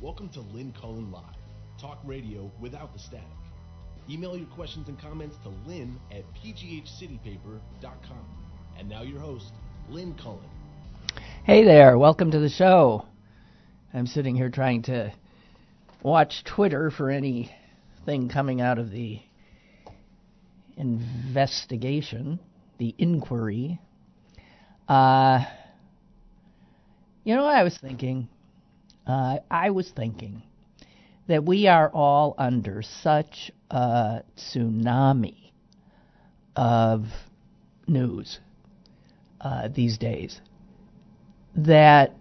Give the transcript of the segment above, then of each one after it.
Welcome to Lynn Cullen Live, talk radio without the static. Email your questions and comments to lynn at pghcitypaper.com. And now your host, Lynn Cullen. Hey there, welcome to the show. I'm sitting here trying to watch Twitter for anything coming out of the investigation, the inquiry. Uh, you know what I was thinking? Uh, I was thinking that we are all under such a tsunami of news uh, these days that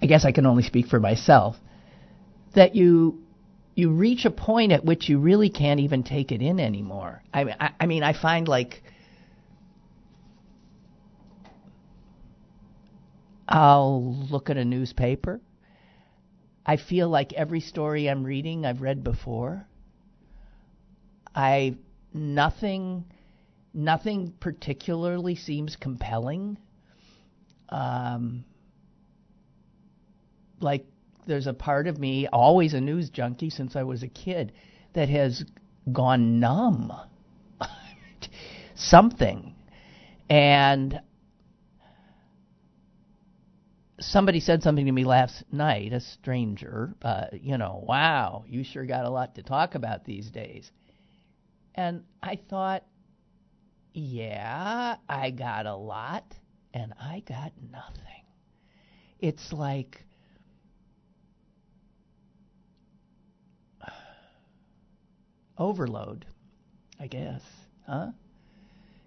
I guess I can only speak for myself that you you reach a point at which you really can't even take it in anymore. I I, I mean, I find like I'll look at a newspaper. I feel like every story I'm reading I've read before. I nothing nothing particularly seems compelling. Um, like there's a part of me, always a news junkie since I was a kid, that has gone numb. Something. And somebody said something to me last night, a stranger, uh, you know, wow, you sure got a lot to talk about these days. And I thought, yeah, I got a lot, and I got nothing. It's like overload, I guess, huh?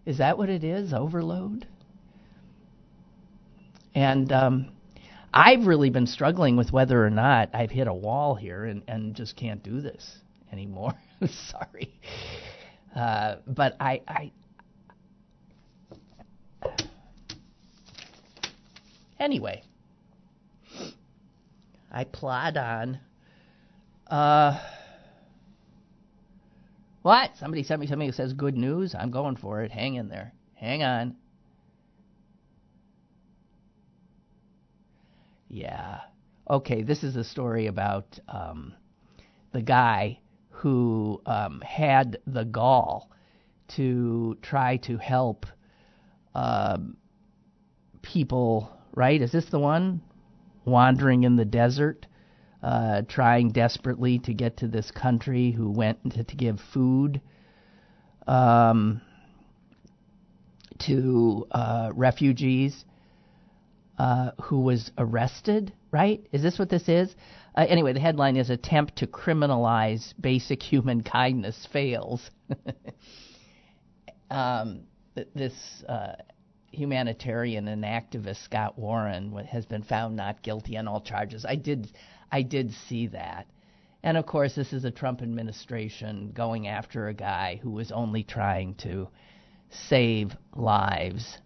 Is that what it is? Overload? And um, I've really been struggling with whether or not I've hit a wall here and, and just can't do this anymore. Sorry. Uh, but I, I. Anyway, I plod on. Uh, what? Somebody sent me something that says good news. I'm going for it. Hang in there. Hang on. Yeah. Okay, this is a story about um, the guy who um, had the gall to try to help um, people, right? Is this the one? Wandering in the desert, uh, trying desperately to get to this country, who went to, to give food um, to uh, refugees uh, who was arrested, right? Is this what this is? Uh, anyway, the headline is Attempt to Criminalize Basic Human Kindness Fails. um, this uh, humanitarian and activist, Scott Warren, has been found not guilty on all charges. I did, I did see that. And of course, this is a Trump administration going after a guy who was only trying to save lives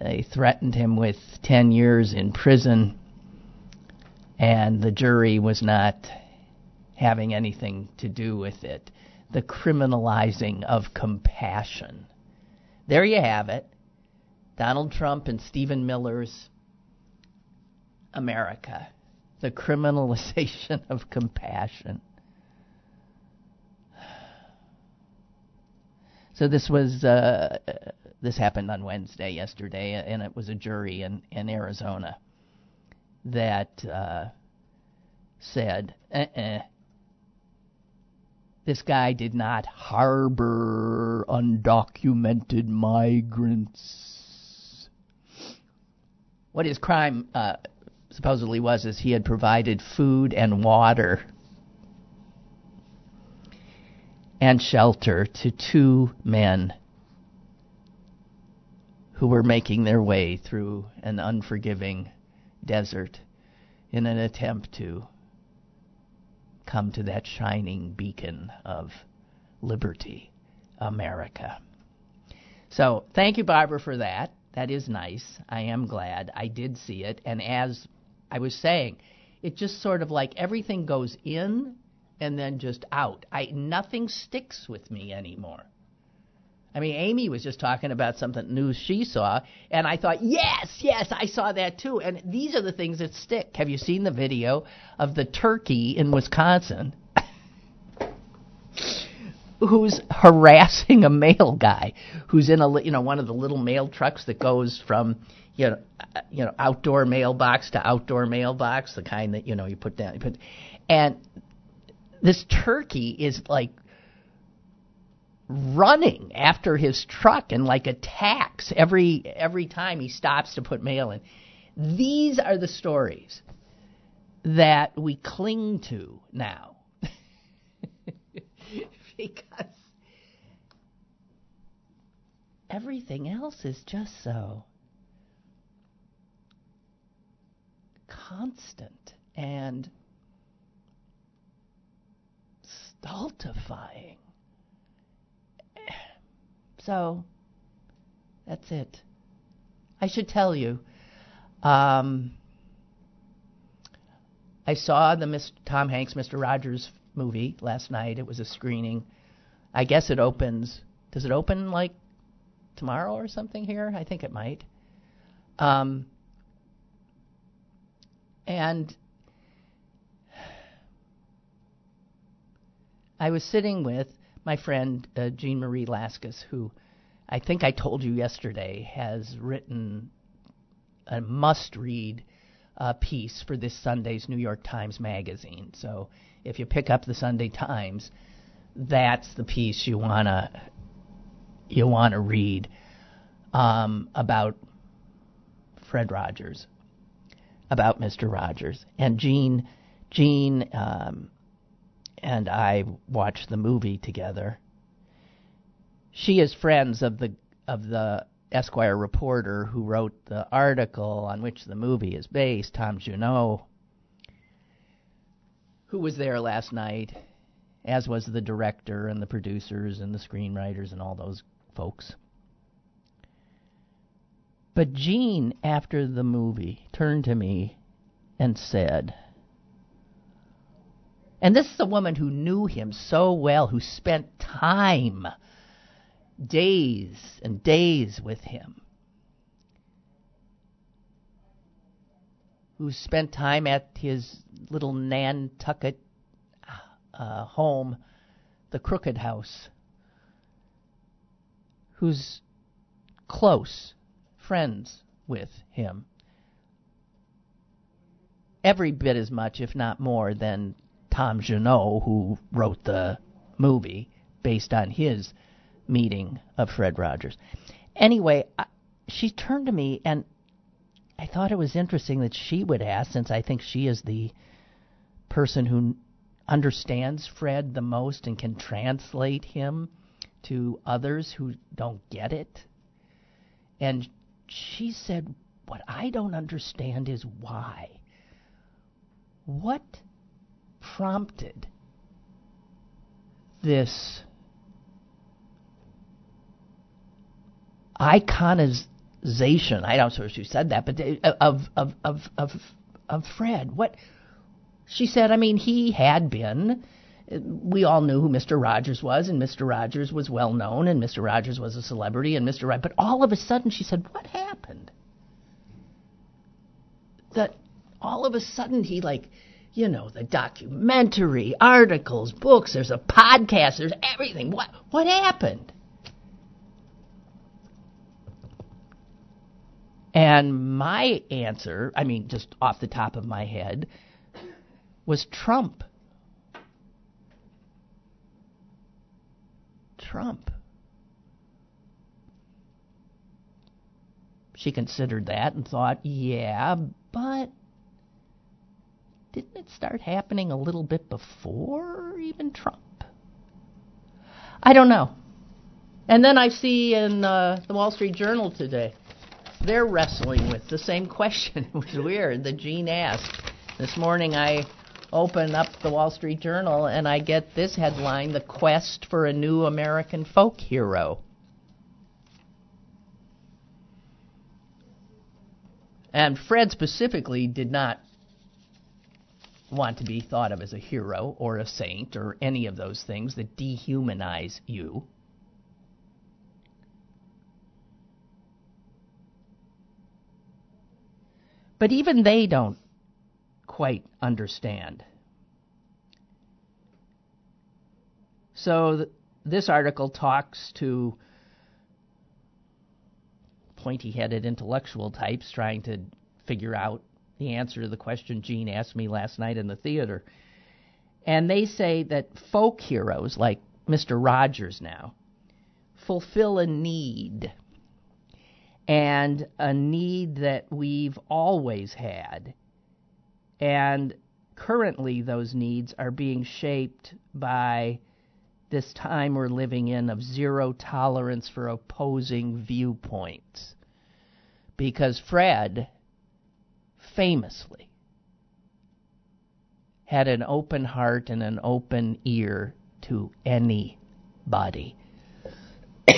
they threatened him with 10 years in prison, and the jury was not having anything to do with it. The criminalizing of compassion. There you have it. Donald Trump and Stephen Miller's America. The criminalization of compassion. So this was uh, this happened on Wednesday yesterday, and it was a jury in in Arizona that uh, said, uh-uh, this guy did not harbor undocumented migrants. What his crime uh, supposedly was is he had provided food and water and shelter to two men who were making their way through an unforgiving desert in an attempt to come to that shining beacon of liberty, America. So, thank you, Barbara, for that. That is nice. I am glad. I did see it. And as I was saying, it just sort of like everything goes in and then just out. I nothing sticks with me anymore. I mean, Amy was just talking about something new she saw, and I thought, yes, yes, I saw that too. And these are the things that stick. Have you seen the video of the turkey in Wisconsin who's harassing a mail guy who's in a you know one of the little mail trucks that goes from you know uh, you know outdoor mailbox to outdoor mailbox, the kind that you know you put down, you put, and this turkey is like running after his truck and like attacks every every time he stops to put mail in. These are the stories that we cling to now. because everything else is just so constant and stultifying. So that's it. I should tell you. Um, I saw the Miss Tom Hanks Mr. Rogers movie last night. It was a screening. I guess it opens. Does it open like tomorrow or something here? I think it might. Um, and I was sitting with my friend uh, Jeanne Marie Laskas, who I think I told you yesterday has written a must read uh, piece for this Sunday's New York Times Magazine. So if you pick up the Sunday Times, that's the piece you wanna you wanna read um, about Fred Rogers, about Mr. Rogers, and Jeanne. Jeanne um, and I watched the movie together. She is friends of the of the Esquire reporter who wrote the article on which the movie is based, Tom Junod, who was there last night, as was the director and the producers and the screenwriters and all those folks. But Jeanne, after the movie, turned to me and said, and this is a woman who knew him so well, who spent time, days and days with him, who spent time at his little Nantucket uh, home, the Crooked House, who's close friends with him. Every bit as much, if not more, than Tom Junod, who wrote the movie based on his meeting of Fred Rogers. Anyway, I, she turned to me, and I thought it was interesting that she would ask, since I think she is the person who understands Fred the most and can translate him to others who don't get it. And she said, What I don't understand is why. What prompted this iconization. I don't know if she said that, but uh, of of of of of Fred. What she said. I mean, he had been. We all knew who Mr. Rogers was, and Mr. Rogers was well known, and Mr. Rogers was a celebrity, and Mr. Rogers. But all of a sudden, she said, "What happened?" That all of a sudden he like you know, the documentary, articles, books, there's a podcast, there's everything. What what happened? And my answer, I mean, just off the top of my head, was Trump. Trump. She considered that and thought, yeah, but didn't it start happening a little bit before even Trump? I don't know. And then I see in uh, the Wall Street Journal today, they're wrestling with the same question. it was weird that Jeanne asked. This morning I open up the Wall Street Journal and I get this headline The Quest for a New American Folk Hero. And Fred specifically did not want to be thought of as a hero or a saint or any of those things that dehumanize you. But even they don't quite understand. So th- this article talks to pointy headed intellectual types trying to figure out the answer to the question Jeanne asked me last night in the theater. And they say that folk heroes like Mr. Rogers now fulfill a need. And a need that we've always had. And currently, those needs are being shaped by this time we're living in of zero tolerance for opposing viewpoints. Because Fred famously had an open heart and an open ear to anybody.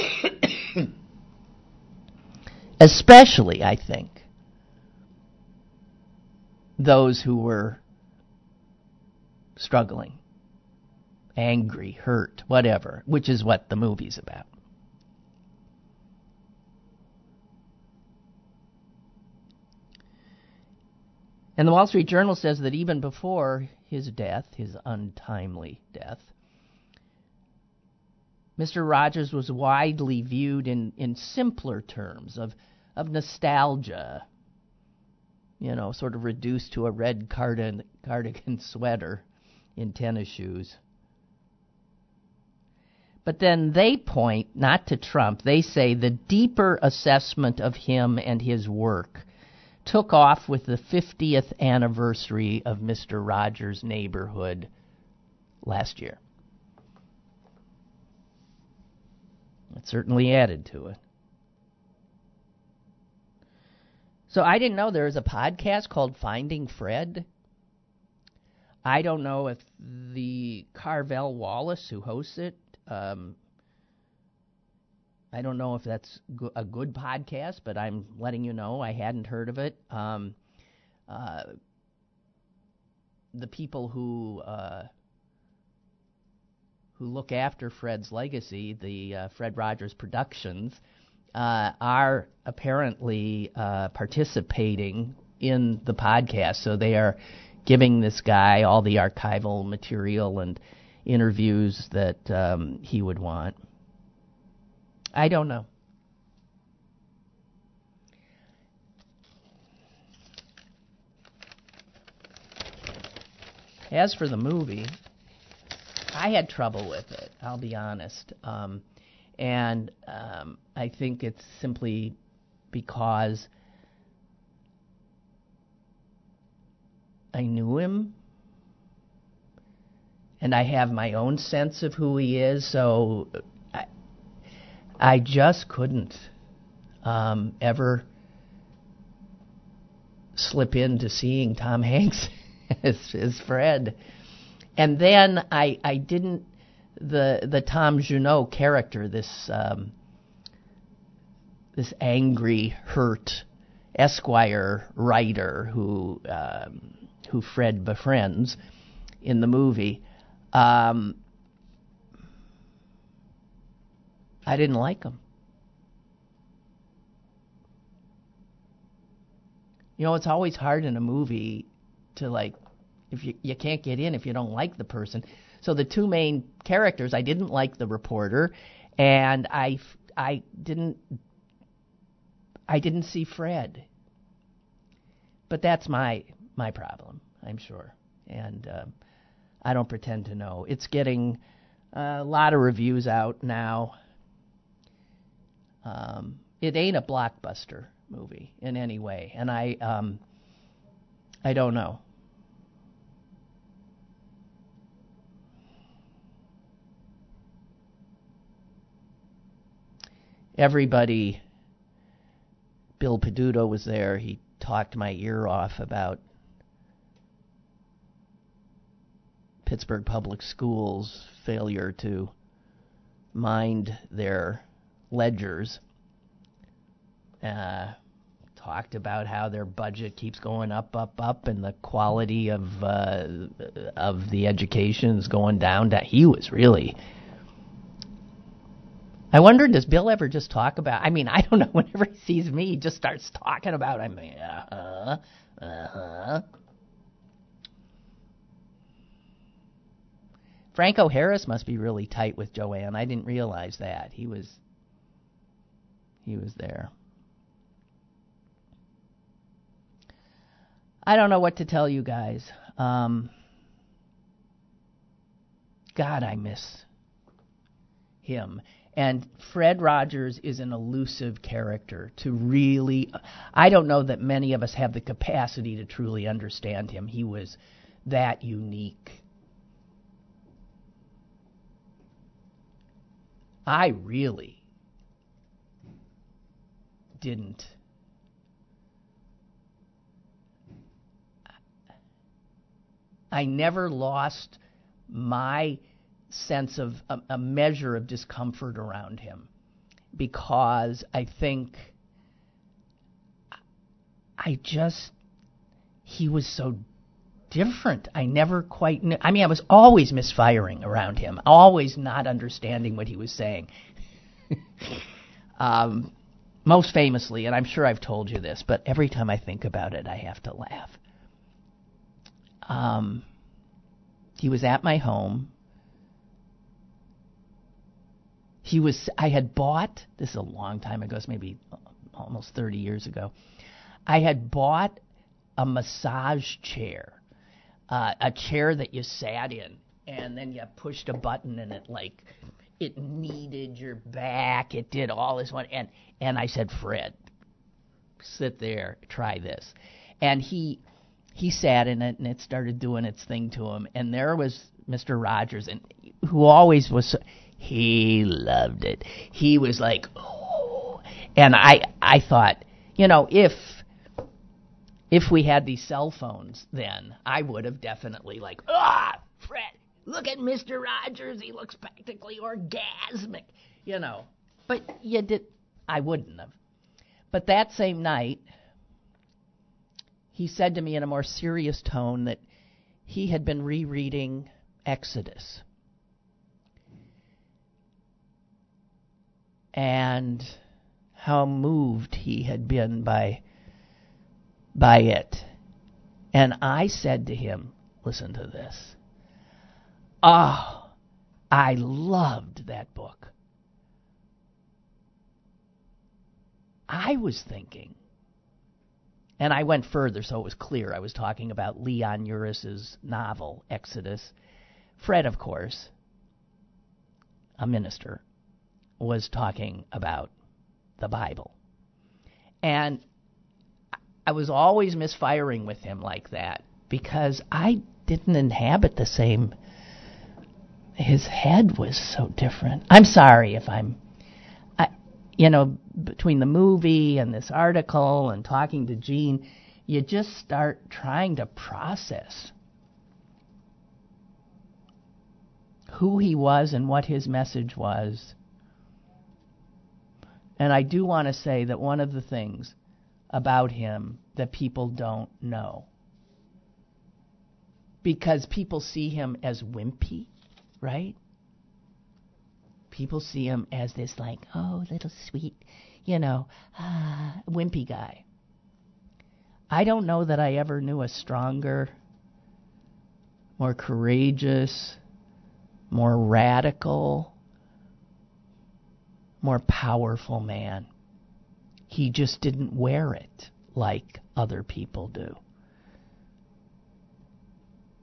Especially, I think, those who were struggling angry, hurt, whatever, which is what the movie's about. And the Wall Street Journal says that even before his death, his untimely death, Mr. Rogers was widely viewed in, in simpler terms of, of nostalgia, you know, sort of reduced to a red cardigan, cardigan sweater in tennis shoes. But then they point not to Trump. They say the deeper assessment of him and his work took off with the 50th anniversary of Mr. Rogers' Neighborhood last year. It certainly added to it. So I didn't know there was a podcast called Finding Fred. I don't know if the Carvell Wallace who hosts it um, I don't know if that's go- a good podcast, but I'm letting you know I hadn't heard of it. Um, uh, the people who uh, who look after Fred's legacy, the uh, Fred Rogers Productions, uh, are apparently uh, participating in the podcast. So they are giving this guy all the archival material and interviews that um, he would want. I don't know. As for the movie, I had trouble with it, I'll be honest. Um, and um, I think it's simply because I knew him and I have my own sense of who he is, so I, just couldn't um, ever slip into seeing Tom Hanks as, as Fred. And then I I didn't the the Tom Junod character this um, this angry hurt Esquire writer who um, who Fred befriends in the movie. Um, I didn't like him. You know, it's always hard in a movie to like if you you can't get in if you don't like the person. So the two main characters, I didn't like the reporter, and I I didn't I didn't see Fred. But that's my my problem, I'm sure. And um, I don't pretend to know. It's getting a lot of reviews out now. Um, it ain't a blockbuster movie in any way, and I um, I don't know. Everybody, Bill Peduto was there. He talked my ear off about Pittsburgh Public Schools' failure to mind their ledgers. Uh, talked about how their budget keeps going up, up, up, and the quality of uh, of the education is going down. That he was really. I wonder, does Bill ever just talk about? I mean, I don't know. Whenever he sees me, he just starts talking about. I mean, uh, huh, Uh huh. Franco Harris must be really tight with Joanne. I didn't realize that. He was he was there. I don't know what to tell you guys. Um, God, I miss him. And Fred Rogers is an elusive character to really. I don't know that many of us have the capacity to truly understand him. He was that unique. I really didn't. I never lost my sense of a, a, measure of discomfort around him because I think I just he was so different. I never quite knew. I mean, I was always misfiring around him, always not understanding what he was saying. um, most famously, and I'm sure I've told you this, but every time I think about it, I have to laugh. Um, he was at my home. He was. I had bought. This is a long time ago. It's maybe almost 30 years ago. I had bought a massage chair, uh, a chair that you sat in, and then you pushed a button, and it like it kneaded your back. It did all this one, and and I said, Fred, sit there, try this, and he he sat in it and it started doing its thing to him and there was Mr. Rogers and who always was he loved it. He was like oh and I I thought, you know, if if we had these cell phones then I would have definitely like ah Fred look at Mr. Rogers he looks practically orgasmic you know but you did I wouldn't have but that same night he said to me in a more serious tone that he had been rereading Exodus. And how moved he had been by by it. And I said to him, listen to this. Oh, I loved that book. I was thinking and I went further so it was clear I was talking about Leon Uris's novel, Exodus. Fred, of course, a minister, was talking about the Bible. And I was always misfiring with him like that because I didn't inhabit the same. His head was so different. I'm sorry if I'm I, you know, between the movie and this article and talking to Jeanne, you just start trying to process who he was and what his message was. And I do want to say that one of the things about him that people don't know, because people see him as wimpy, right? people see him as this like, oh, little sweet, you know, ah, wimpy guy. I don't know that I ever knew a stronger, more courageous, more radical, more powerful man. He just didn't wear it like other people do.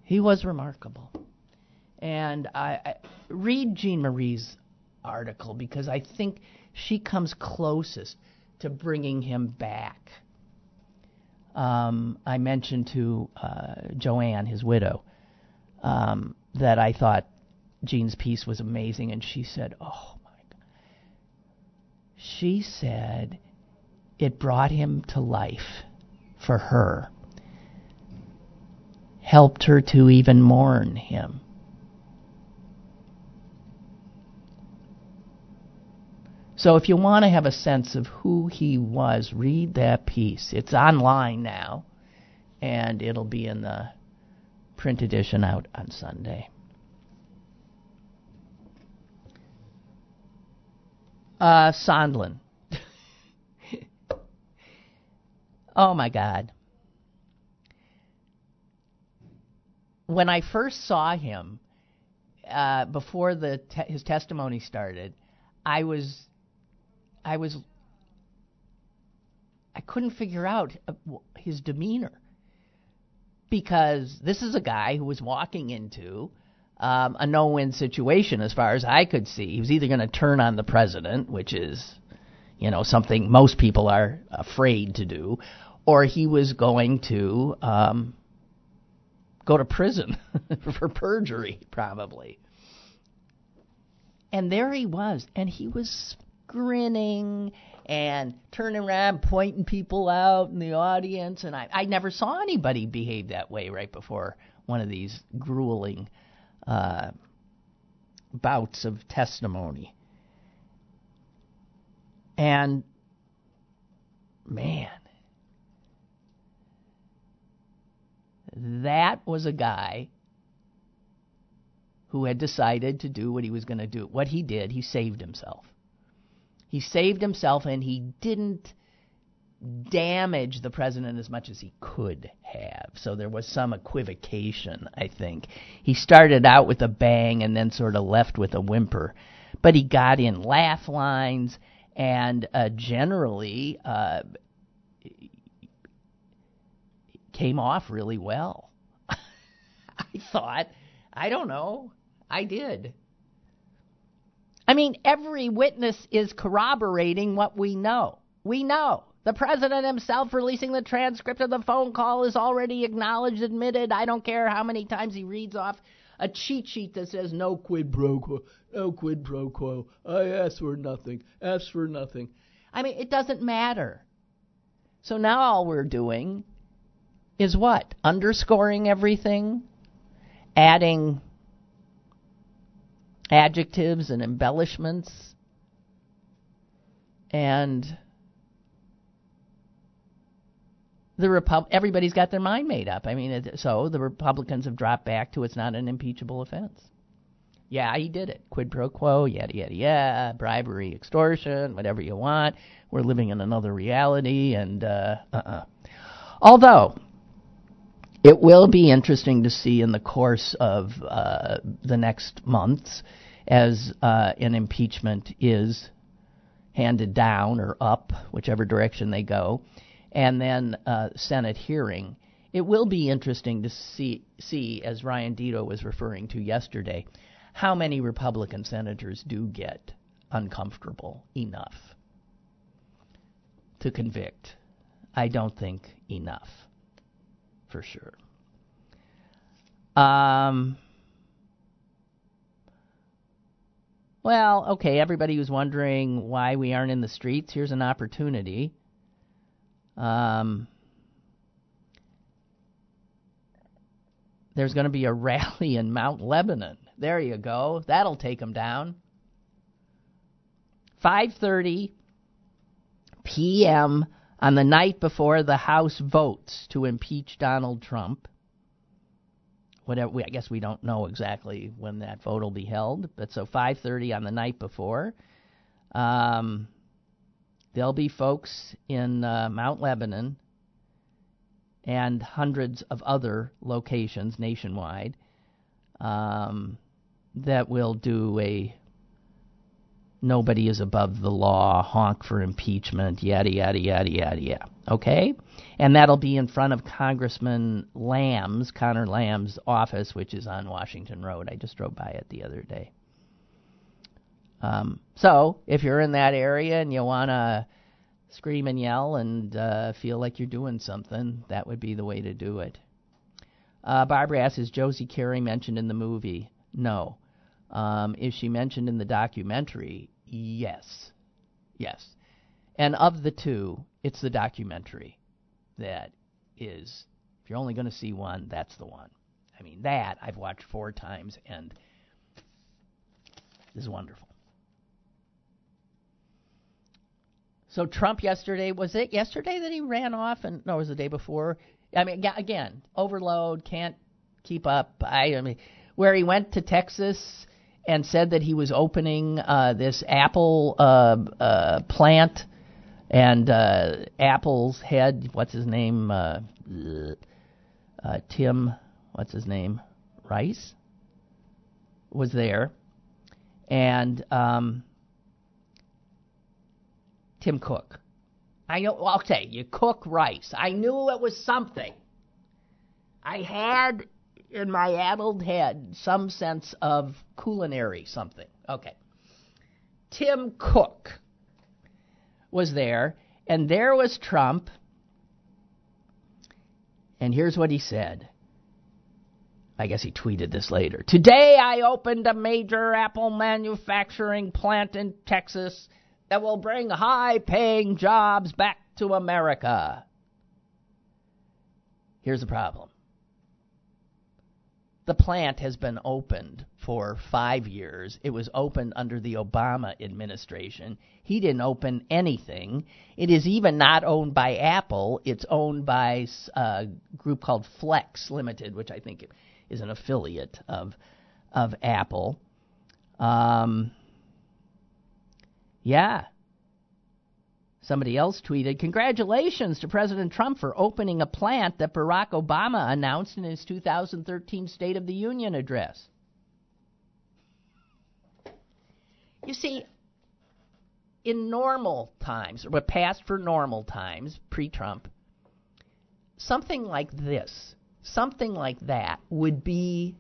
He was remarkable. And I, I read Jeanne Marie's article because I think she comes closest to bringing him back. Um, I mentioned to uh, Joanne, his widow, um, that I thought Jeanne's piece was amazing, and she said, "Oh my God!" She said it brought him to life for her, helped her to even mourn him. So if you want to have a sense of who he was, read that piece. It's online now, and it'll be in the print edition out on Sunday. Uh, Sondland. oh my God. when I first saw him uh, before the te- his testimony started, I was I was I couldn't figure out uh, his demeanor because this is a guy who was walking into um, a no-win situation as far as I could see. He was either going to turn on the president, which is, you know, something most people are afraid to do, or he was going to um, go to prison for perjury, probably. And there he was, and he was grinning and turning around, pointing people out in the audience. And I, I never saw anybody behave that way right before one of these grueling uh, bouts of testimony. And man, that was a guy who had decided to do what he was going to do. What he did, he saved himself. He saved himself and he didn't damage the president as much as he could have. So there was some equivocation, I think. He started out with a bang and then sort of left with a whimper. But he got in laugh lines and uh, generally uh, came off really well. I thought, I don't know, I did. I mean, every witness is corroborating what we know. We know. The president himself releasing the transcript of the phone call is already acknowledged, admitted. I don't care how many times he reads off a cheat sheet that says no quid pro quo, no quid pro quo. I asked for nothing, asked for nothing. I mean, it doesn't matter. So now all we're doing is what? Underscoring everything, adding adjectives and embellishments, and the Repub- everybody's got their mind made up. I mean, so the Republicans have dropped back to it's not an impeachable offense. Yeah, he did it. Quid pro quo, yada yada yada, bribery, extortion, whatever you want. We're living in another reality, and uh, uh-uh. Although it will be interesting to see in the course of uh, the next months as uh, an impeachment is handed down or up, whichever direction they go, and then uh, Senate hearing. It will be interesting to see, see, as Ryan Deto was referring to yesterday, how many Republican senators do get uncomfortable enough to convict. I don't think enough, for sure. Um, well, okay, everybody was wondering why we aren't in the streets. Here's an opportunity. Um, there's going to be a rally in Mount Lebanon. There you go. That'll take them down. 5:30 p.m. on the night before the House votes to impeach Donald Trump. Whatever, we, I guess we don't know exactly when that vote will be held, but so 5:30 on the night before. Um, There'll be folks in uh, Mount Lebanon and hundreds of other locations nationwide um, that will do a nobody is above the law, honk for impeachment, yada, yada, yada, yada, yada. Okay? And that'll be in front of Congressman Lamb's, Connor Lamb's office, which is on Washington Road. I just drove by it the other day. Um, so, if you're in that area and you want to scream and yell and uh, feel like you're doing something, that would be the way to do it. Uh, Barbara asks, is Josie Carey mentioned in the movie? No. Um, is she mentioned in the documentary? Yes. Yes. And of the two, it's the documentary that is, if you're only going to see one, that's the one. I mean, that I've watched four times and is wonderful. So Trump yesterday was it yesterday that he ran off and no it was the day before. I mean again overload can't keep up. I, I mean where he went to Texas and said that he was opening uh, this Apple uh, uh, plant and uh, Apple's head what's his name uh, uh, Tim what's his name Rice was there, and um, Tim Cook. I know. Okay, you cook rice. I knew it was something. I had in my addled head some sense of culinary something. Okay. Tim Cook was there, and there was Trump. And here's what he said. I guess he tweeted this later. Today I opened a major Apple manufacturing plant in Texas that will bring high paying jobs back to America. Here's the problem the plant has been opened for five years. It was opened under the Obama administration. He didn't open anything. It is even not owned by Apple. It's owned by a group called Flex Limited, which I think is an affiliate of of Apple. Um, yeah, Somebody else tweeted, Congratulations to President Trump for opening a plant that Barack Obama announced in his 2013 State of the Union address. You see, in normal times, or past for normal times, pre Trump, something like this, something like that would be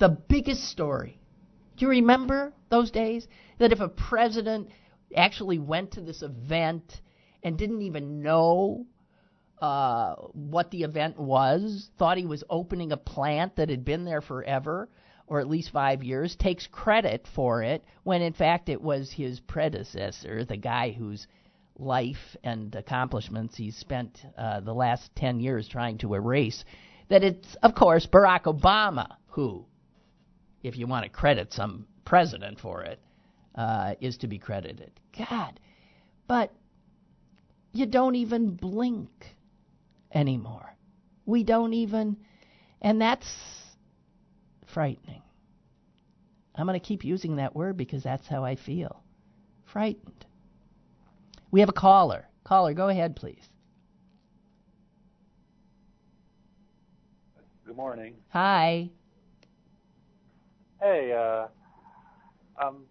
the biggest story. Do you remember those days? That if a president actually went to this event and didn't even know uh, what the event was, thought he was opening a plant that had been there forever, or at least five years, takes credit for it, when in fact it was his predecessor, the guy whose life and accomplishments he's spent uh, the last 10 years trying to erase. That it's, of course, Barack Obama who, if you want to credit some president for it, uh, is to be credited. God, but you don't even blink anymore. We don't even, and that's frightening. I'm going to keep using that word because that's how I feel. Frightened. We have a caller. Caller, go ahead, please. Good morning. Hi. Hey, uh, um,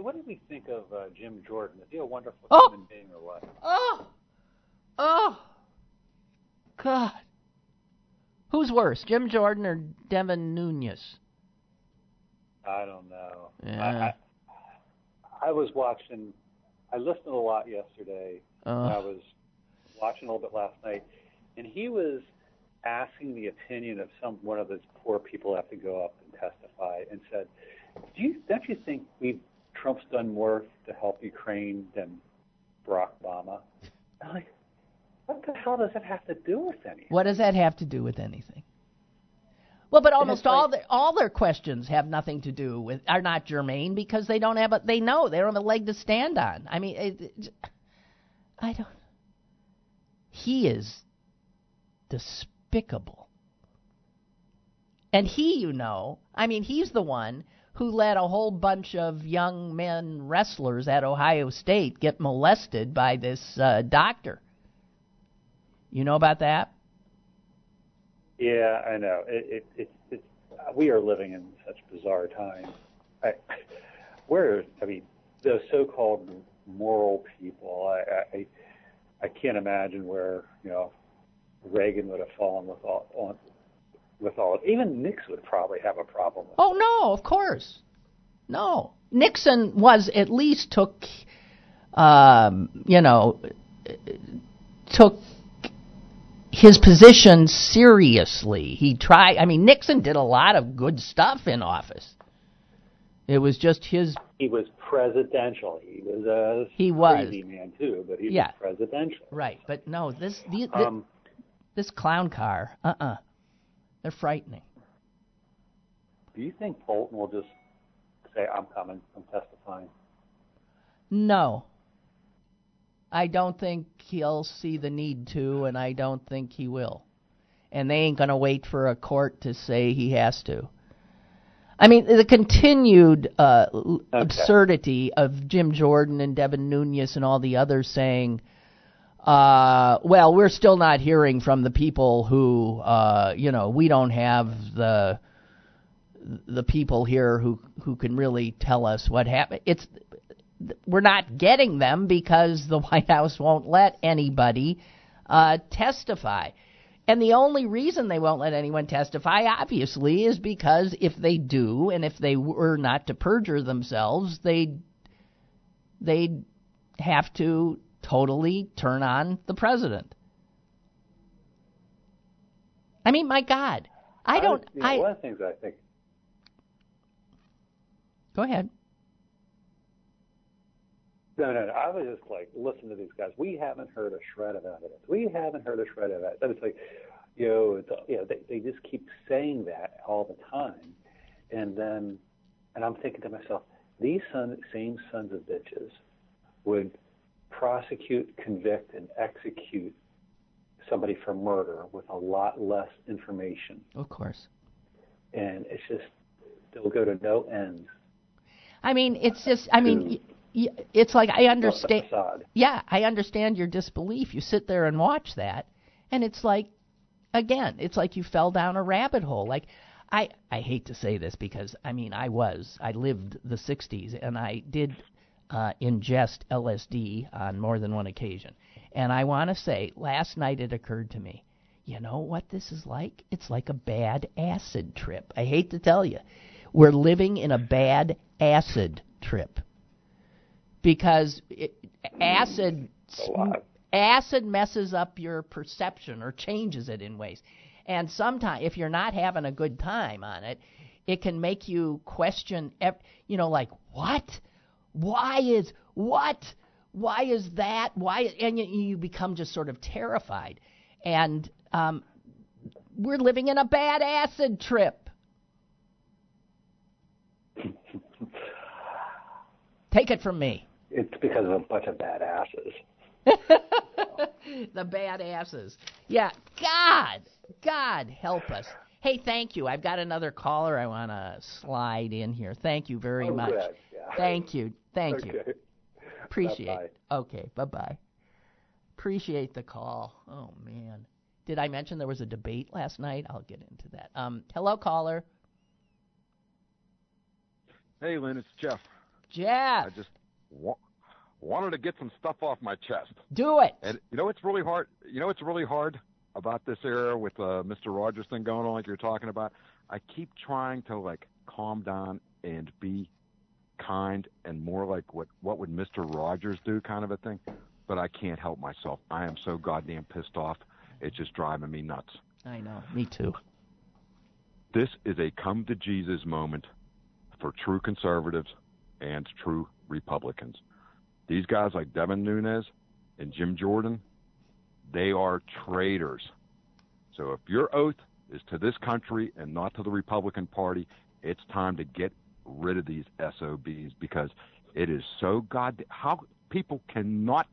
so what did we think of uh, Jim Jordan? Is he a wonderful oh! human being or what? Oh, oh, God. Who's worse, Jim Jordan or Devin Nunes? I don't know. Yeah. I, I, I was watching. I listened a lot yesterday. Uh, I was watching a little bit last night, and he was asking the opinion of some one of those poor people who have to go up and testify, and said, "Do you don't you think we've Trump's done more to help Ukraine than Barack Obama. I'm like, what the hell does that have to do with anything? What does that have to do with anything? Well, but almost all their all their questions have nothing to do with are not germane because they don't have a they know they don't have a leg to stand on. I mean, it, it, I don't. He is despicable, and he, you know, I mean, he's the one who let a whole bunch of young men wrestlers at Ohio State get molested by this uh, doctor. You know about that? Yeah, I know. It, it, it, it, we are living in such bizarre times. I, where, I mean, the so-called moral people. I, I, I can't imagine where you know Reagan would have fallen with all on with all of even Nixon would probably have a problem with. Oh no, of course, no. Nixon was at least took, um, you know, took his position seriously. He tried. I mean, Nixon did a lot of good stuff in office. It was just his. He was presidential. He was a he was crazy man too, but he yeah. was presidential. Right, but no, this the, Um, this clown car. Uh uh-uh. uh. They're frightening. do you think Bolton will just say, "I'm coming. I'm testifying"? No. I don't think he'll see the need to, and I don't think he will. And they ain't going to wait for a court to say he has to. I mean, the continued uh, absurdity of Jim Jordan and Devin Nunes and all the others saying, uh, well, we're still not hearing from the people who, uh, you know, we don't have the the people here who who can really tell us what happened. It's we're not getting them because the White House won't let anybody uh, testify. And the only reason they won't let anyone testify, obviously, is because if they do, and if they were not to perjure themselves, they they'd have to totally turn on the president. I mean, my God, I don't. You know, I one of the things I think. Go ahead. No, no, no. I was just like, listen to these guys. We haven't heard a shred of evidence. We haven't heard a shred of evidence. It's like, you know, it's, you know, they, they just keep saying that all the time, and then, and I'm thinking to myself, these son, same sons of bitches would prosecute, convict, and execute somebody for murder with a lot less information. Of course. And it's just, they'll go to no end. I mean, it's just, I mean, y- y- it's like I understand. Yeah, I understand your disbelief. You sit there and watch that, and it's like, again, it's like you fell down a rabbit hole. Like, I, I hate to say this because, I mean, I was, I lived the 60s, and I did uh, ingest LSD on more than one occasion. And I want to say, last night it occurred to me, you know what this is like? It's like a bad acid trip. I hate to tell you. We're living in a bad acid trip. Because it, acid acid messes up your perception or changes it in ways. And sometimes, if you're not having a good time on it, it can make you question, ev- you know, like, what? Why is, what? Why is that? Why? And you, you become just sort of terrified. And um, we're living in a bad acid trip. Take it from me. It's because of a bunch of badasses. the bad asses. Yeah, God, God help us. Hey, thank you. I've got another caller I want to slide in here. Thank you very Oh, much. good. Yeah. Thank you. Thank you. Appreciate Bye-bye. it. Okay, bye bye. Appreciate the call. Oh, man. Did I mention there was a debate last night? I'll get into that. Um, hello, caller. Hey, Lynn, it's Jeff. Jeff, I just wa- wanted to get some stuff off my chest. do it. And you know what's really hard? You know what's really hard about this era with uh, Mr. Rogers thing going on, like you're talking about. I keep trying to like calm down and be kind and more like what what would Mr. Rogers do, kind of a thing. But I can't help myself. I am so goddamn pissed off. It's just driving me nuts. I know. Me too. This is a come to Jesus moment for true conservatives and true Republicans. These guys like Devin Nunes and Jim Jordan, they are traitors. So if your oath is to this country and not to the Republican Party, it's time to get rid of these SOBs because it is so god how people cannot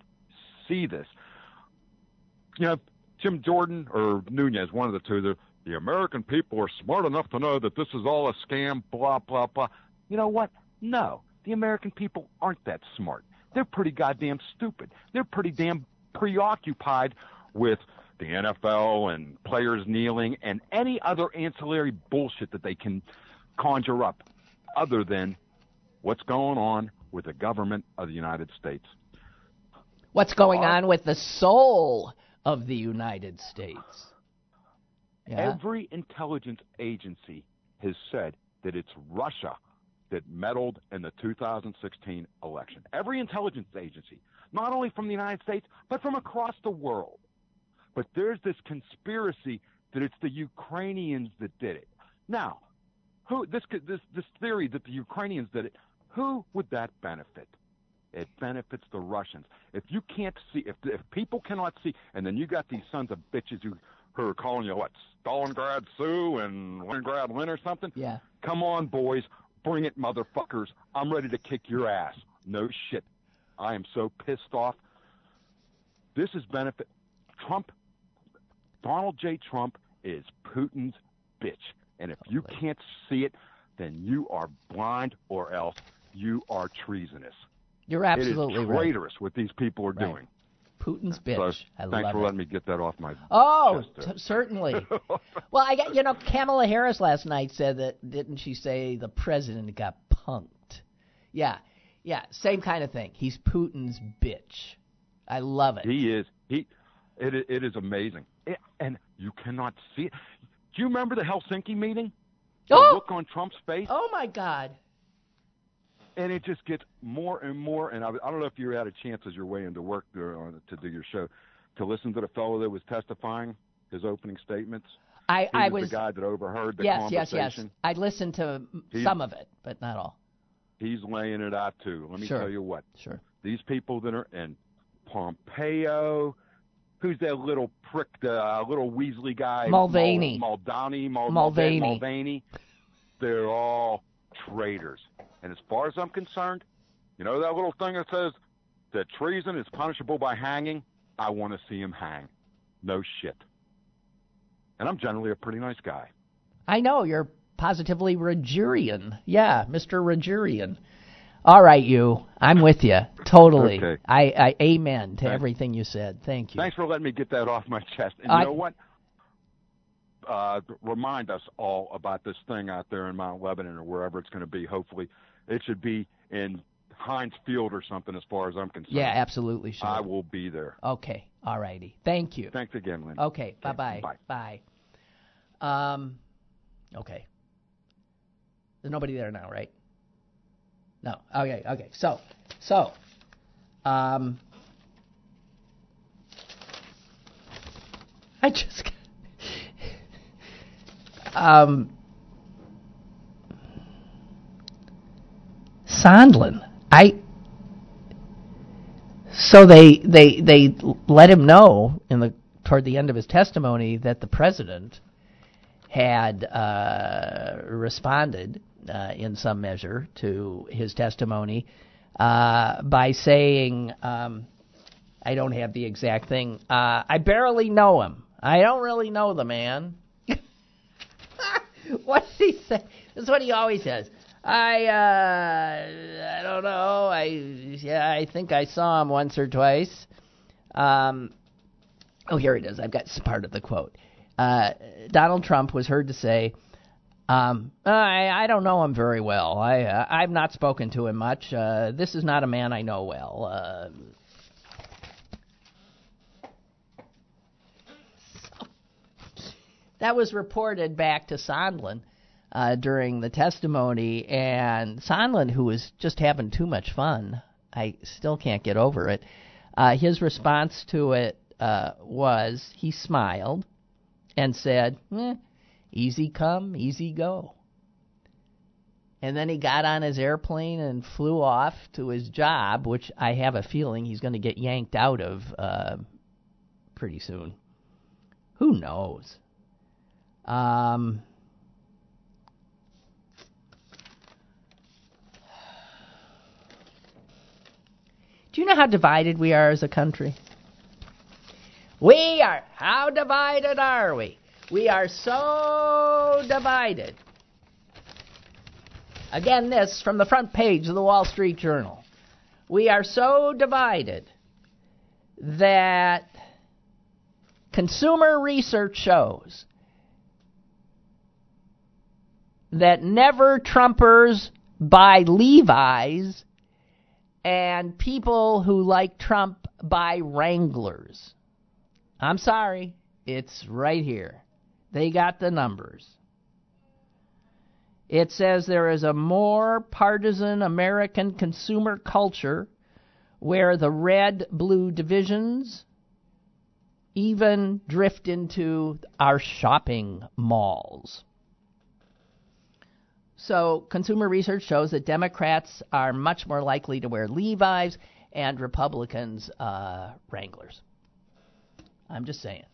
see this. You know, Jim Jordan or Nunes, one of the two, the, the American people are smart enough to know that this is all a scam, blah, blah, blah. You know what? No. The American people aren't that smart. They're pretty goddamn stupid. They're pretty damn preoccupied with the NFL and players kneeling and any other ancillary bullshit that they can conjure up other than what's going on with the government of the United States. What's going on with the soul of the United States? Yeah. Every intelligence agency has said that it's Russia that meddled in the 2016 election. Every intelligence agency, not only from the United States, but from across the world. But there's this conspiracy that it's the Ukrainians that did it. Now, who this this this theory that the Ukrainians did it, who would that benefit? It benefits the Russians. If you can't see, if if people cannot see, and then you got these sons of bitches who who are calling you what Stalingrad Sue and Leningrad Lynn or something. Yeah. Come on, boys, bring it, motherfuckers. I'm ready to kick your ass. No shit. I am so pissed off. This is benefit. Trump, Donald J. Trump is Putin's bitch. And if oh, you can't see it, then you are blind or else you are treasonous. You're It absolutely is right. traitorous what these people are Right. doing. Putin's bitch. So, I thanks love for it. letting me get that off my. Oh, t- certainly. well, I got you know Kamala Harris last night said that didn't she say the president got punked? Yeah, yeah, same kind of thing. He's Putin's bitch. I love it. He is. He. It. It is amazing, It- and you cannot see it. Do you remember the Helsinki meeting? The Oh! look on Trump's face, oh my God. and it just gets more and more. And I, I don't know if you had a chance as your way into work there, uh, to do your show, to listen to the fellow that was testifying his opening statements. I He I was, was the guy that overheard the yes yes conversation. yes. I listened to some of it, but not all. He's laying it out too. Let me Sure. tell you what. Sure. these people that are in Pompeo, who's that little prick, the uh, little Weasley guy, Mulvaney. Mul- Muldowney, Mul- Mulvaney. Mulvaney. They're all traitors. And as far as I'm concerned, you know that little thing that says that treason is punishable by hanging. I want to see him hang. No shit. And I'm generally a pretty nice guy. I know you're positively Rogerian. Yeah, Mr. Rogerian. All right, you. I'm with you totally. Okay. I, I amen to Thanks. everything you said. Thank you. Thanks for letting me get that off my chest. And I- you know what? Uh, remind us all about this thing out there in Mount Lebanon or wherever it's going to be. Hopefully, it should be in Heinz Field or something. As far as I'm concerned, Yeah, absolutely sure. I will be there. Okay. All righty. Thank you. Thanks again, Lynn. Okay. Bye-bye. bye. Bye. Um. Okay. There's nobody there now, right? No. Okay. Okay. So, so, um, I just, um, Sondland. I. So they they they let him know in the toward the end of his testimony that the president had uh, responded uh, in some measure to his testimony uh, by saying, um, I don't have the exact thing, uh, I barely know him. I don't really know the man. what he say? This is what he always says. I uh, I don't know. I yeah, I think I saw him once or twice. Um, oh, here it is. I've got part of the quote. Uh, Donald Trump was heard to say, um, I, I don't know him very well. I, uh, I've not spoken to him much. Uh, this is not a man I know well. Uh, that was reported back to Sondland uh, during the testimony, and Sondland, who was just having too much fun, I still can't get over it. Uh, his response to it uh, was he smiled and said, eh, "Easy come, easy go." And then he got on his airplane and flew off to his job, which I have a feeling he's going to get yanked out of uh, pretty soon. Who knows? Um, do you know how divided we are as a country? We are. How divided are we? We are so divided. Again, this from the front page of the Wall Street Journal. We are so divided that consumer research shows that never Trumpers buy Levi's and people who like Trump buy Wranglers. I'm sorry, it's right here. They got the numbers. It says there is a more partisan American consumer culture where the red blue divisions even drift into our shopping malls. So, consumer research shows that Democrats are much more likely to wear Levi's and Republicans uh, Wranglers. I'm just saying.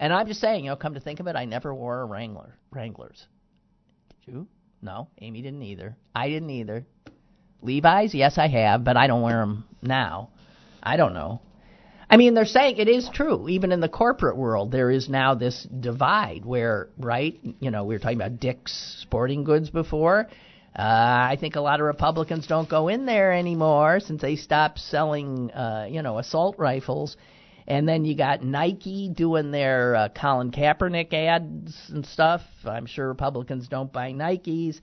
And I'm just saying, you know, come to think of it, I never wore a Wrangler, Wranglers. Did you? No, Amy didn't either. I didn't either. Levi's, yes, I have, but I don't wear them now. I don't know. I mean, they're saying it is true. Even in the corporate world, there is now this divide where, right? You know, we were talking about Dick's Sporting Goods before. Uh, I think a lot of Republicans don't go in there anymore since they stopped selling, uh, you know, assault rifles. And then you got Nike doing their uh, Colin Kaepernick ads and stuff. I'm sure Republicans don't buy Nikes.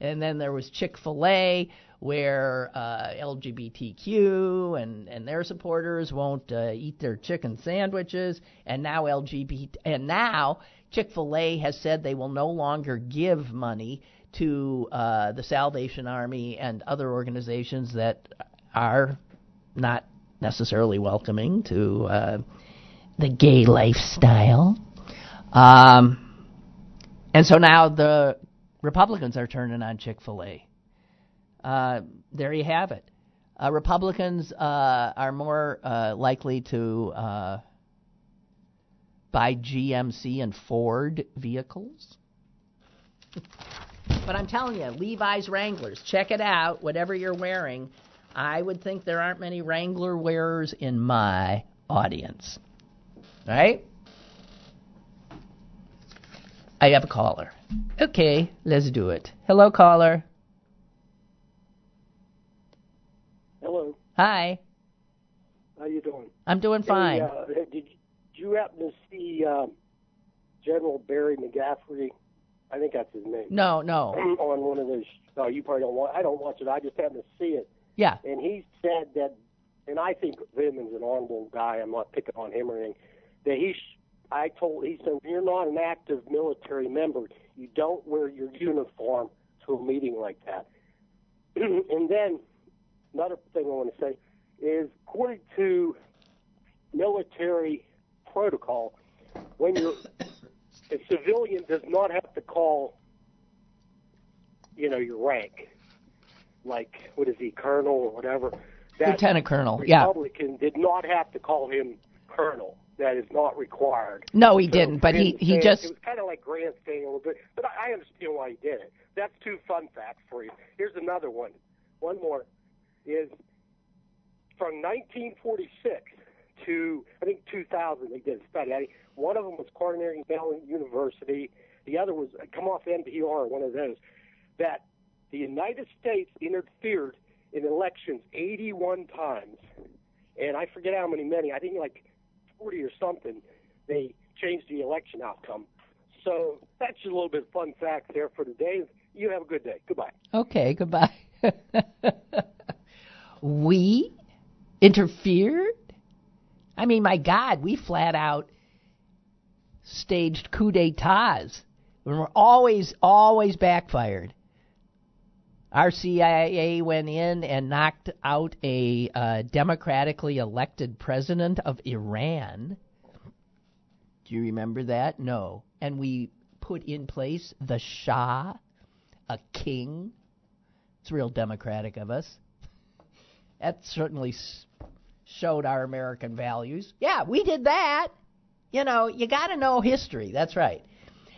And then there was Chick Fil A, where uh, LGBTQ and, and their supporters won't uh, eat their chicken sandwiches. And now LGBT and now Chick Fil A has said they will no longer give money to uh, the Salvation Army and other organizations that are not necessarily welcoming to uh, the gay lifestyle. Um, and so now the Republicans are turning on Chick fil A. Uh, there you have it. Uh, Republicans uh, are more uh, likely to uh, buy GMC and Ford vehicles. but I'm telling you, Levi's Wranglers, check it out, whatever you're wearing. I would think there aren't many Wrangler wearers in my audience. Right? I have a caller. Okay, let's do it. Hello, caller. Hello. Hi. How you doing? I'm doing fine. Hey, uh, did, you happen to see uh, General Barry McCaffrey? I think that's his name. No, no. on one of those. No, you probably don't want. I don't watch it. I just happen to see it. Yeah. And he said that, and I think him is an honorable guy. I'm not picking on him or anything. That he, I told, he said, you're not an active military member. You don't wear your uniform to a meeting like that. and then another thing I want to say is, according to military protocol, when you're a civilian does not have to call, you know, your rank. Like what is he, colonel or whatever? That Lieutenant Colonel, yeah. Republican did not have to call him colonel. That is not required. No, he So didn't, but he he just It was kind of like grandstanding a little bit, but I, I understand why he did it. That's two fun facts for you. Here's another one. One more is from 1946 to I think 2000. They did a study. I, one of them was Carnegie Mellon University. The other was come off NPR, one of those. That the United States interfered in elections 81 times, and I forget how many, many. I think like 40 or something. They changed the election outcome. So that's just a little bit of fun fact there for today. You have a good day. Goodbye. Okay, goodbye. we interfered? I mean, my God, we flat out staged coup d'etats when we're always, always backfired. Our CIA went in and knocked out a uh, democratically elected president of Iran. Do you remember that? No. And we put in place the Shah, a king. It's real democratic of us. That certainly showed our American values. Yeah, we did that. You know, you got to know history. That's right.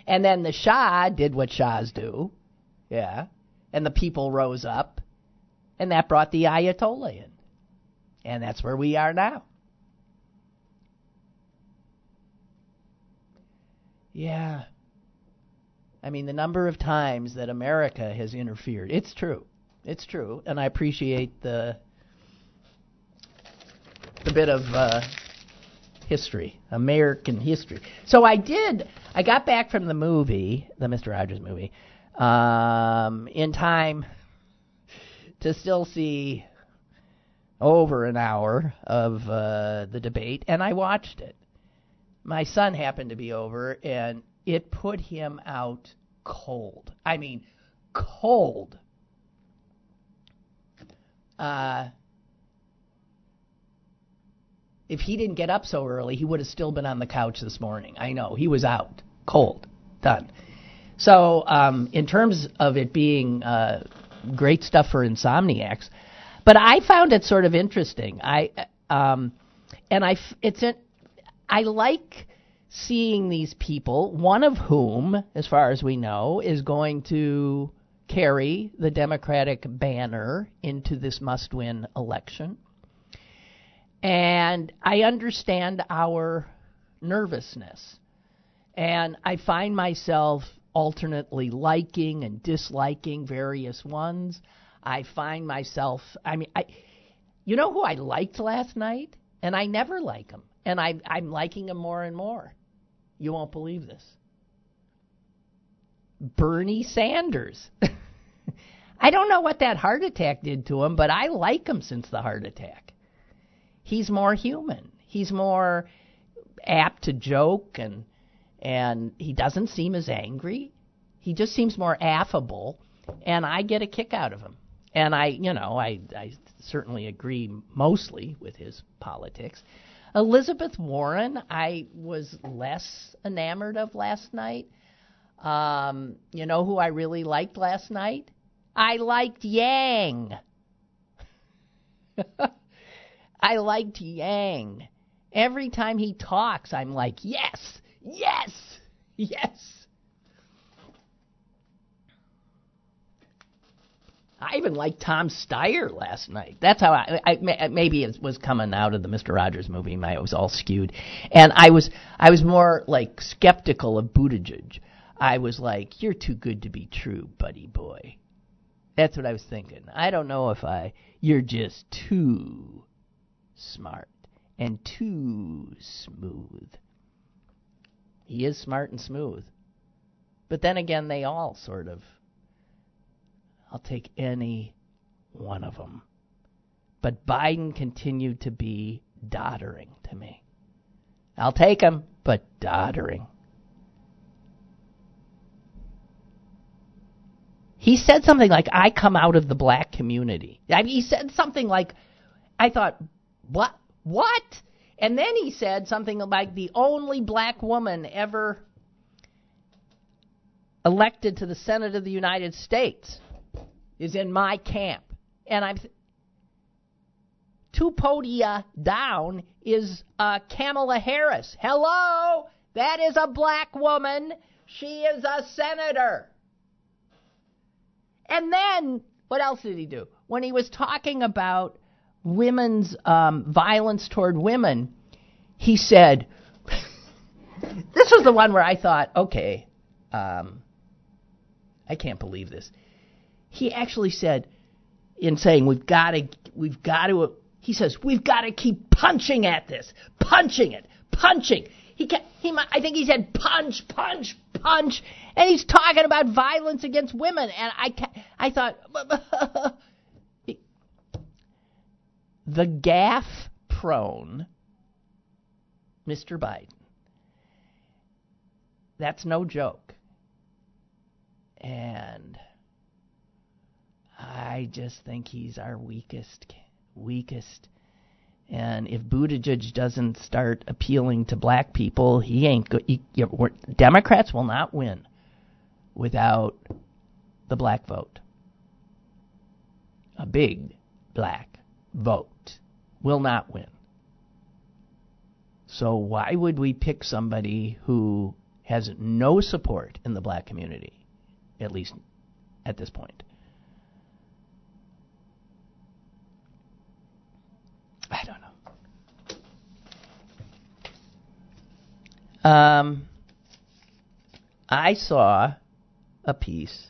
And then the Shah did what Shahs do. Yeah. And the people rose up. And that brought the Ayatollah in. And that's where we are now. Yeah. I mean, the number of times that America has interfered. It's true. It's true. And I appreciate the the bit of uh, history, American history. So I did. I got back from the movie, the Mister Rogers movie, um, in time to still see over an hour of uh, the debate, and I watched it. My son happened to be over, and it put him out cold. I mean, cold. Uh, if he didn't get up so early, he would have still been on the couch this morning. I know he was out, cold, done. So, um, in terms of it being uh, great stuff for insomniacs, but I found it sort of interesting. I um, and I it's a, I like seeing these people. One of whom, as far as we know, is going to carry the Democratic banner into this must-win election. And I understand our nervousness. And I find myself alternately liking and disliking various ones. I find myself, I mean, I, you know who I liked last night? And I never like him. And I, I'm liking him more and more. You won't believe this. Bernie Sanders. I don't know what that heart attack did to him, but I like him since the heart attack. He's more human. He's more apt to joke and and he doesn't seem as angry. He just seems more affable and I get a kick out of him. And I, you know, I I certainly agree mostly with his politics. Elizabeth Warren, I was less enamored of last night. Um, you know who I really liked last night? I liked Yang. I liked Yang. Every time he talks, I'm like, yes, yes, yes. I even liked Tom Steyer last night. That's how I, I maybe it was coming out of the Mister Rogers movie. My it was all skewed, and I was I was more like skeptical of Buttigieg. I was like, "You're too good to be true, buddy boy." That's what I was thinking. I don't know if I. You're just too smart and too smooth. He is smart and smooth, but then again, they all sort of I'll take any one of them. But Biden continued to be doddering to me. I'll take him, but doddering. He said something like, I come out of the black community. I mean, he said something like, I thought, what? What? And then he said something like, the only black woman ever elected to the Senate of the United States is in my camp. And I'm th- two podia down is uh, Kamala Harris. Hello, that is a black woman. She is a senator. And then what else did he do? When he was talking about women's um, violence toward women, he said, "This was the one where I thought, okay, um, I can't believe this." he actually said, in saying we've got to, we've got to, he says we've got to keep punching at this, punching it, punching. He, he, I think he said punch, punch, punch, and he's talking about violence against women, and I, I thought, the gaffe-prone Mr. Biden. That's no joke. And I just think he's our weakest, weakest. And if Buttigieg doesn't start appealing to black people, he ain't good. Democrats will not win without the black vote. A big black vote will not win. So why would we pick somebody who has no support in the black community, at least at this point? I don't know. Um, I saw a piece.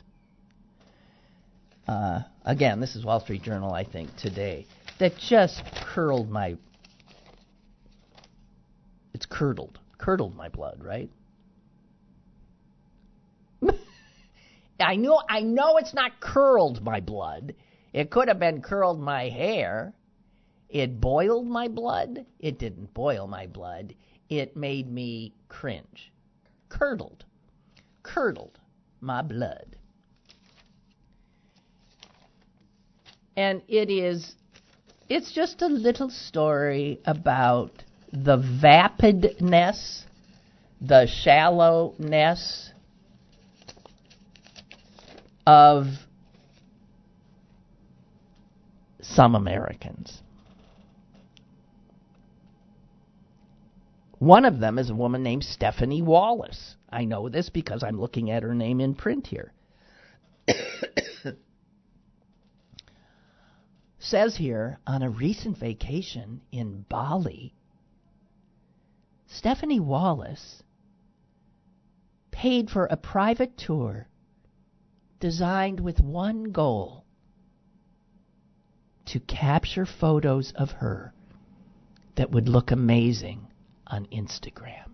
Uh, again, this is Wall Street Journal, I think, today, that just curdled my. It's curdled, curdled my blood, right? I know, I know, it's not curled my blood. It could have been curled my hair. It boiled my blood. It didn't boil my blood. It made me cringe. Curdled. Curdled my blood. And it is, it's just a little story about the vapidness, the shallowness of some Americans. One of them is a woman named Stephanie Wallace. I know this because I'm looking at her name in print here. Says here on a recent vacation in Bali, Stephanie Wallace paid for a private tour designed with one goal to capture photos of her that would look amazing on Instagram.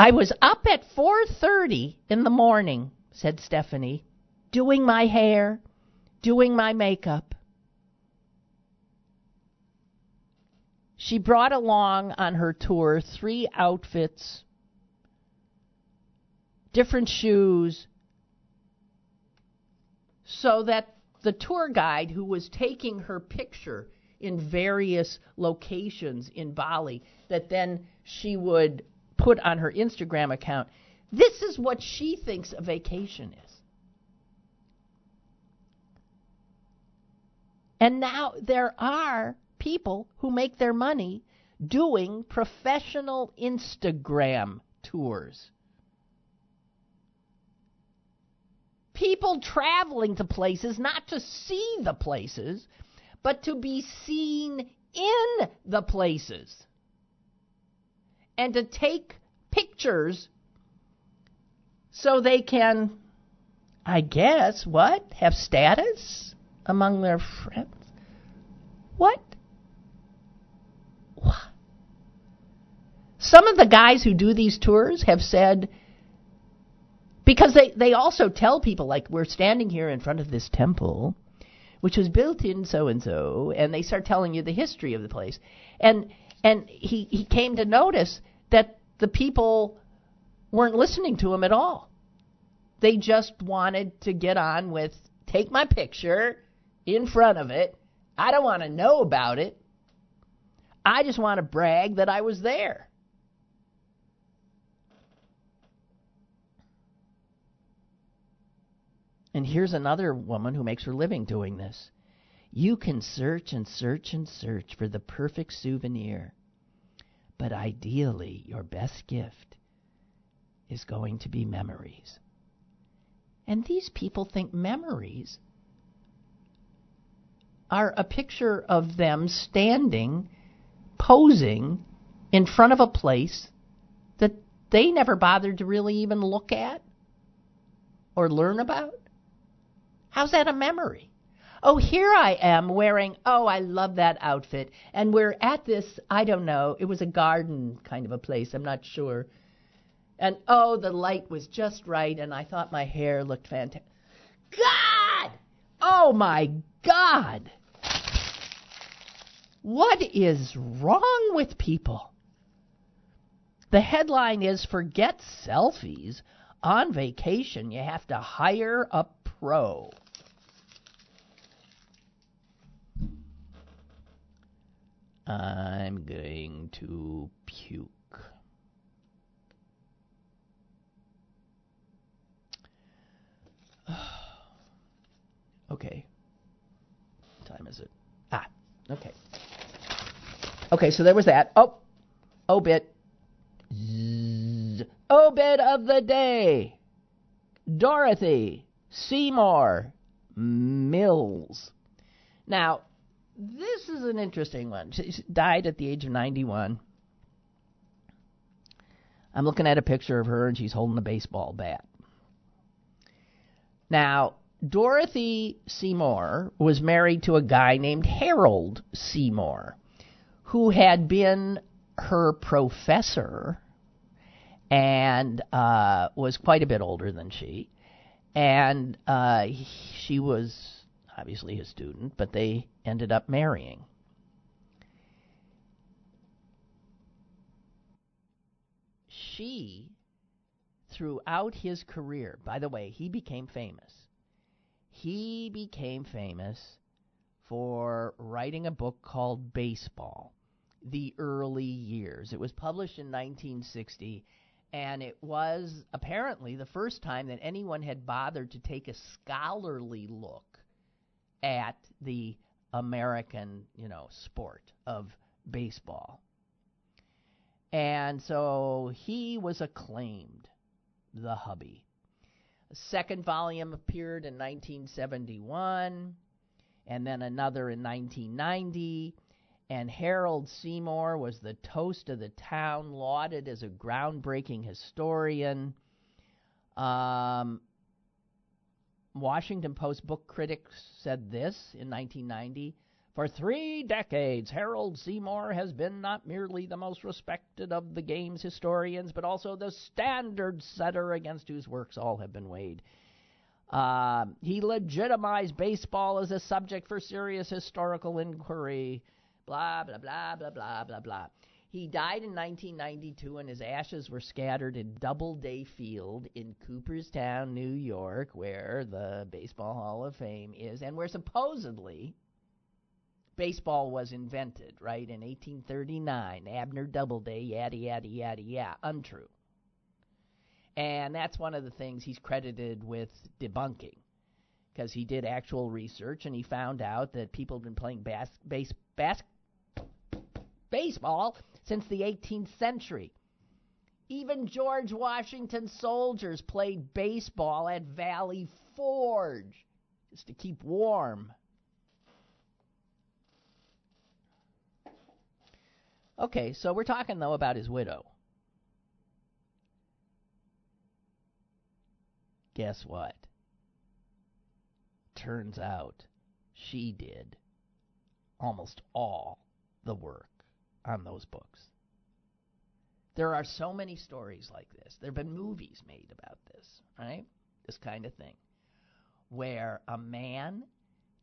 I was up at 4:30 in the morning, said Stephanie, doing my hair, doing my makeup. She brought along on her tour three outfits, different shoes, so that the tour guide who was taking her picture in various locations in Bali, that then she would put on her Instagram account, this is what she thinks a vacation is. And now there are people who make their money doing professional Instagram tours. People traveling to places not to see the places, but to be seen in the places. And to take pictures so they can, I guess, what? Have status among their friends? What? What? Some of the guys who do these tours have said, because they, they also tell people, like, we're standing here in front of this temple, which was built in so and so, and they start telling you the history of the place. And and he, he came to notice that the people weren't listening to him at all. They just wanted to get on with take my picture in front of it. I don't want to know about it. I just want to brag that I was there. And here's another woman who makes her living doing this. You can search and search and search for the perfect souvenir. But ideally, your best gift is going to be memories. And these people think memories are a picture of them standing, posing in front of a place that they never bothered to really even look at or learn about. How's that a memory? Oh, here I am wearing, oh, I love that outfit. And we're at this, I don't know, it was a garden kind of a place, I'm not sure. And oh, the light was just right, and I thought my hair looked fantastic. God! Oh my God! What is wrong with people? The headline is Forget selfies. On vacation, you have to hire a pro. I'm going to puke. okay. What time is it? Ah, okay. Okay, so there was that. Oh, obit. Zzz. Obit of the day. Dorothy Seymour Mills. Now, this is an interesting one. She died at the age of 91. I'm looking at a picture of her and she's holding a baseball bat. Now, Dorothy Seymour was married to a guy named Harold Seymour, who had been her professor and uh, was quite a bit older than she. And uh, she was obviously his student, but they ended up marrying. She, throughout his career, by the way, he became famous. He became famous for writing a book called Baseball, The Early Years. It was published in 1960 and it was apparently the first time that anyone had bothered to take a scholarly look at the American, you know, sport of baseball. And so he was acclaimed, the hubby. A second volume appeared in 1971, and then another in 1990. And Harold Seymour was the toast of the town, lauded as a groundbreaking historian. Um, Washington Post book critic said this in 1990 For three decades, Harold Seymour has been not merely the most respected of the game's historians, but also the standard setter against whose works all have been weighed. Uh, he legitimized baseball as a subject for serious historical inquiry blah, blah, blah, blah, blah, blah, blah. He died in 1992, and his ashes were scattered in Doubleday Field in Cooperstown, New York, where the Baseball Hall of Fame is, and where supposedly baseball was invented, right, in 1839. Abner Doubleday, yada, yada, yada, yada. Untrue. And that's one of the things he's credited with debunking because he did actual research and he found out that people have been playing bas- base, bas- baseball since the 18th century. Even George Washington soldiers played baseball at Valley Forge just to keep warm. Okay, so we're talking though about his widow. Guess what? Turns out she did almost all the work on those books. There are so many stories like this. There have been movies made about this, right? This kind of thing. Where a man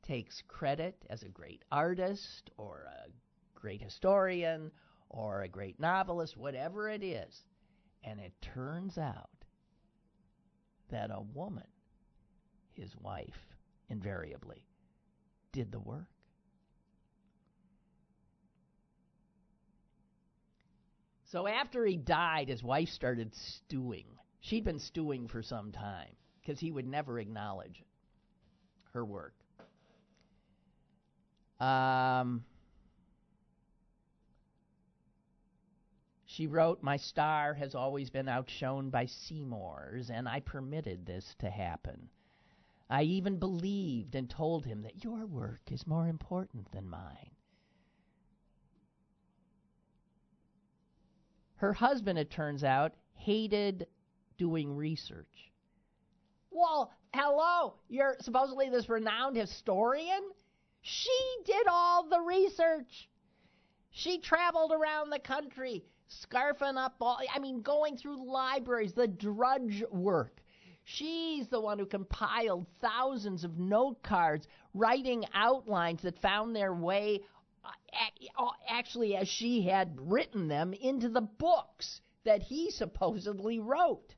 takes credit as a great artist or a great historian or a great novelist, whatever it is, and it turns out that a woman, his wife, invariably, did the work. So after he died, his wife started stewing. She'd been stewing for some time because he would never acknowledge her work. Um, she wrote, My star has always been outshone by Seymour's, and I permitted this to happen. I even believed and told him that your work is more important than mine. Her husband, it turns out, hated doing research. Well, hello, you're supposedly this renowned historian? She did all the research. She traveled around the country, scarfing up all, I mean, going through libraries, the drudge work. She's the one who compiled thousands of note cards, writing outlines that found their way actually as she had written them into the books that he supposedly wrote.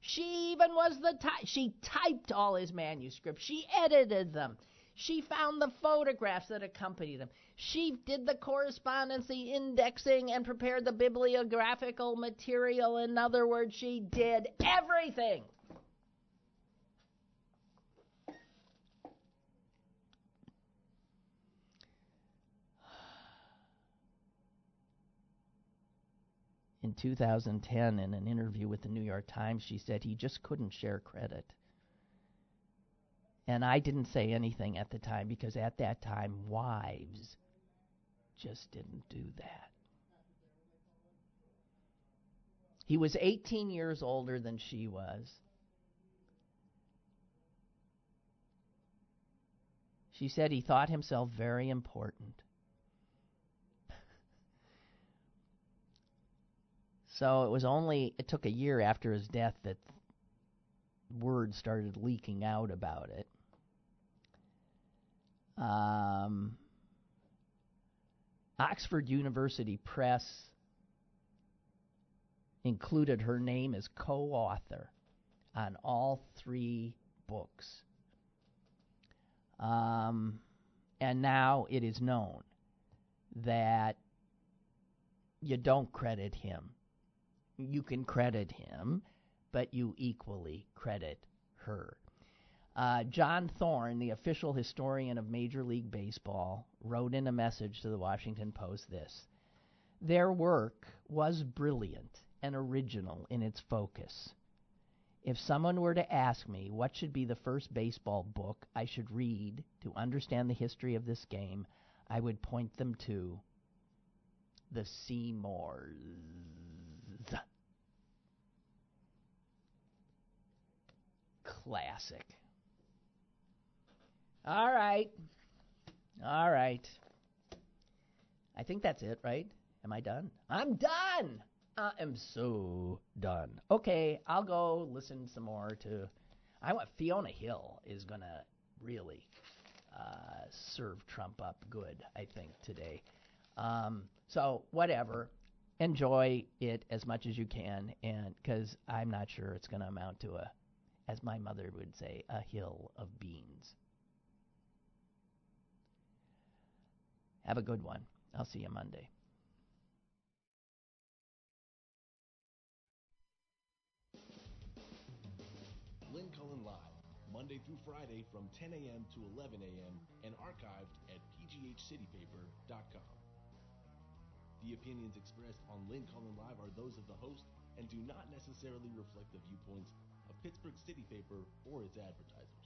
She even was the ty- she typed all his manuscripts. She edited them. She found the photographs that accompanied them. She did the correspondence, the indexing, and prepared the bibliographical material. In other words, she did everything. In 2010 in an interview with the New York Times, she said he just couldn't share credit. And I didn't say anything at the time because at that time, wives just didn't do that. He was 18 years older than she was. She said he thought himself very important. So it was only it took a year after his death that word started leaking out about it. Um, Oxford University Press included her name as co-author on all three books. Um, and now it is known that you don't credit him you can credit him, but you equally credit her. Uh, John Thorn, the official historian of Major League Baseball, wrote in a message to the Washington Post this Their work was brilliant and original in its focus. If someone were to ask me what should be the first baseball book I should read to understand the history of this game, I would point them to the Seymours. Classic. All right. All right. I think that's it, right? Am I done? I'm done! I am so done. Okay, I'll go listen some more to. I want Fiona Hill is gonna really uh, serve Trump up good. I think today. Um, so whatever, enjoy it as much as you can, and because I'm not sure it's gonna amount to a, as my mother would say, a hill of beans. Have a good one. I'll see you Monday. Lynn Cullen Live, Monday through Friday from 10 a.m. to 11 a.m. and archived at pghcitypaper.com. The opinions expressed on Lynn Cullen Live are those of the host and do not necessarily reflect the viewpoints Pittsburgh City Paper or its advertisers.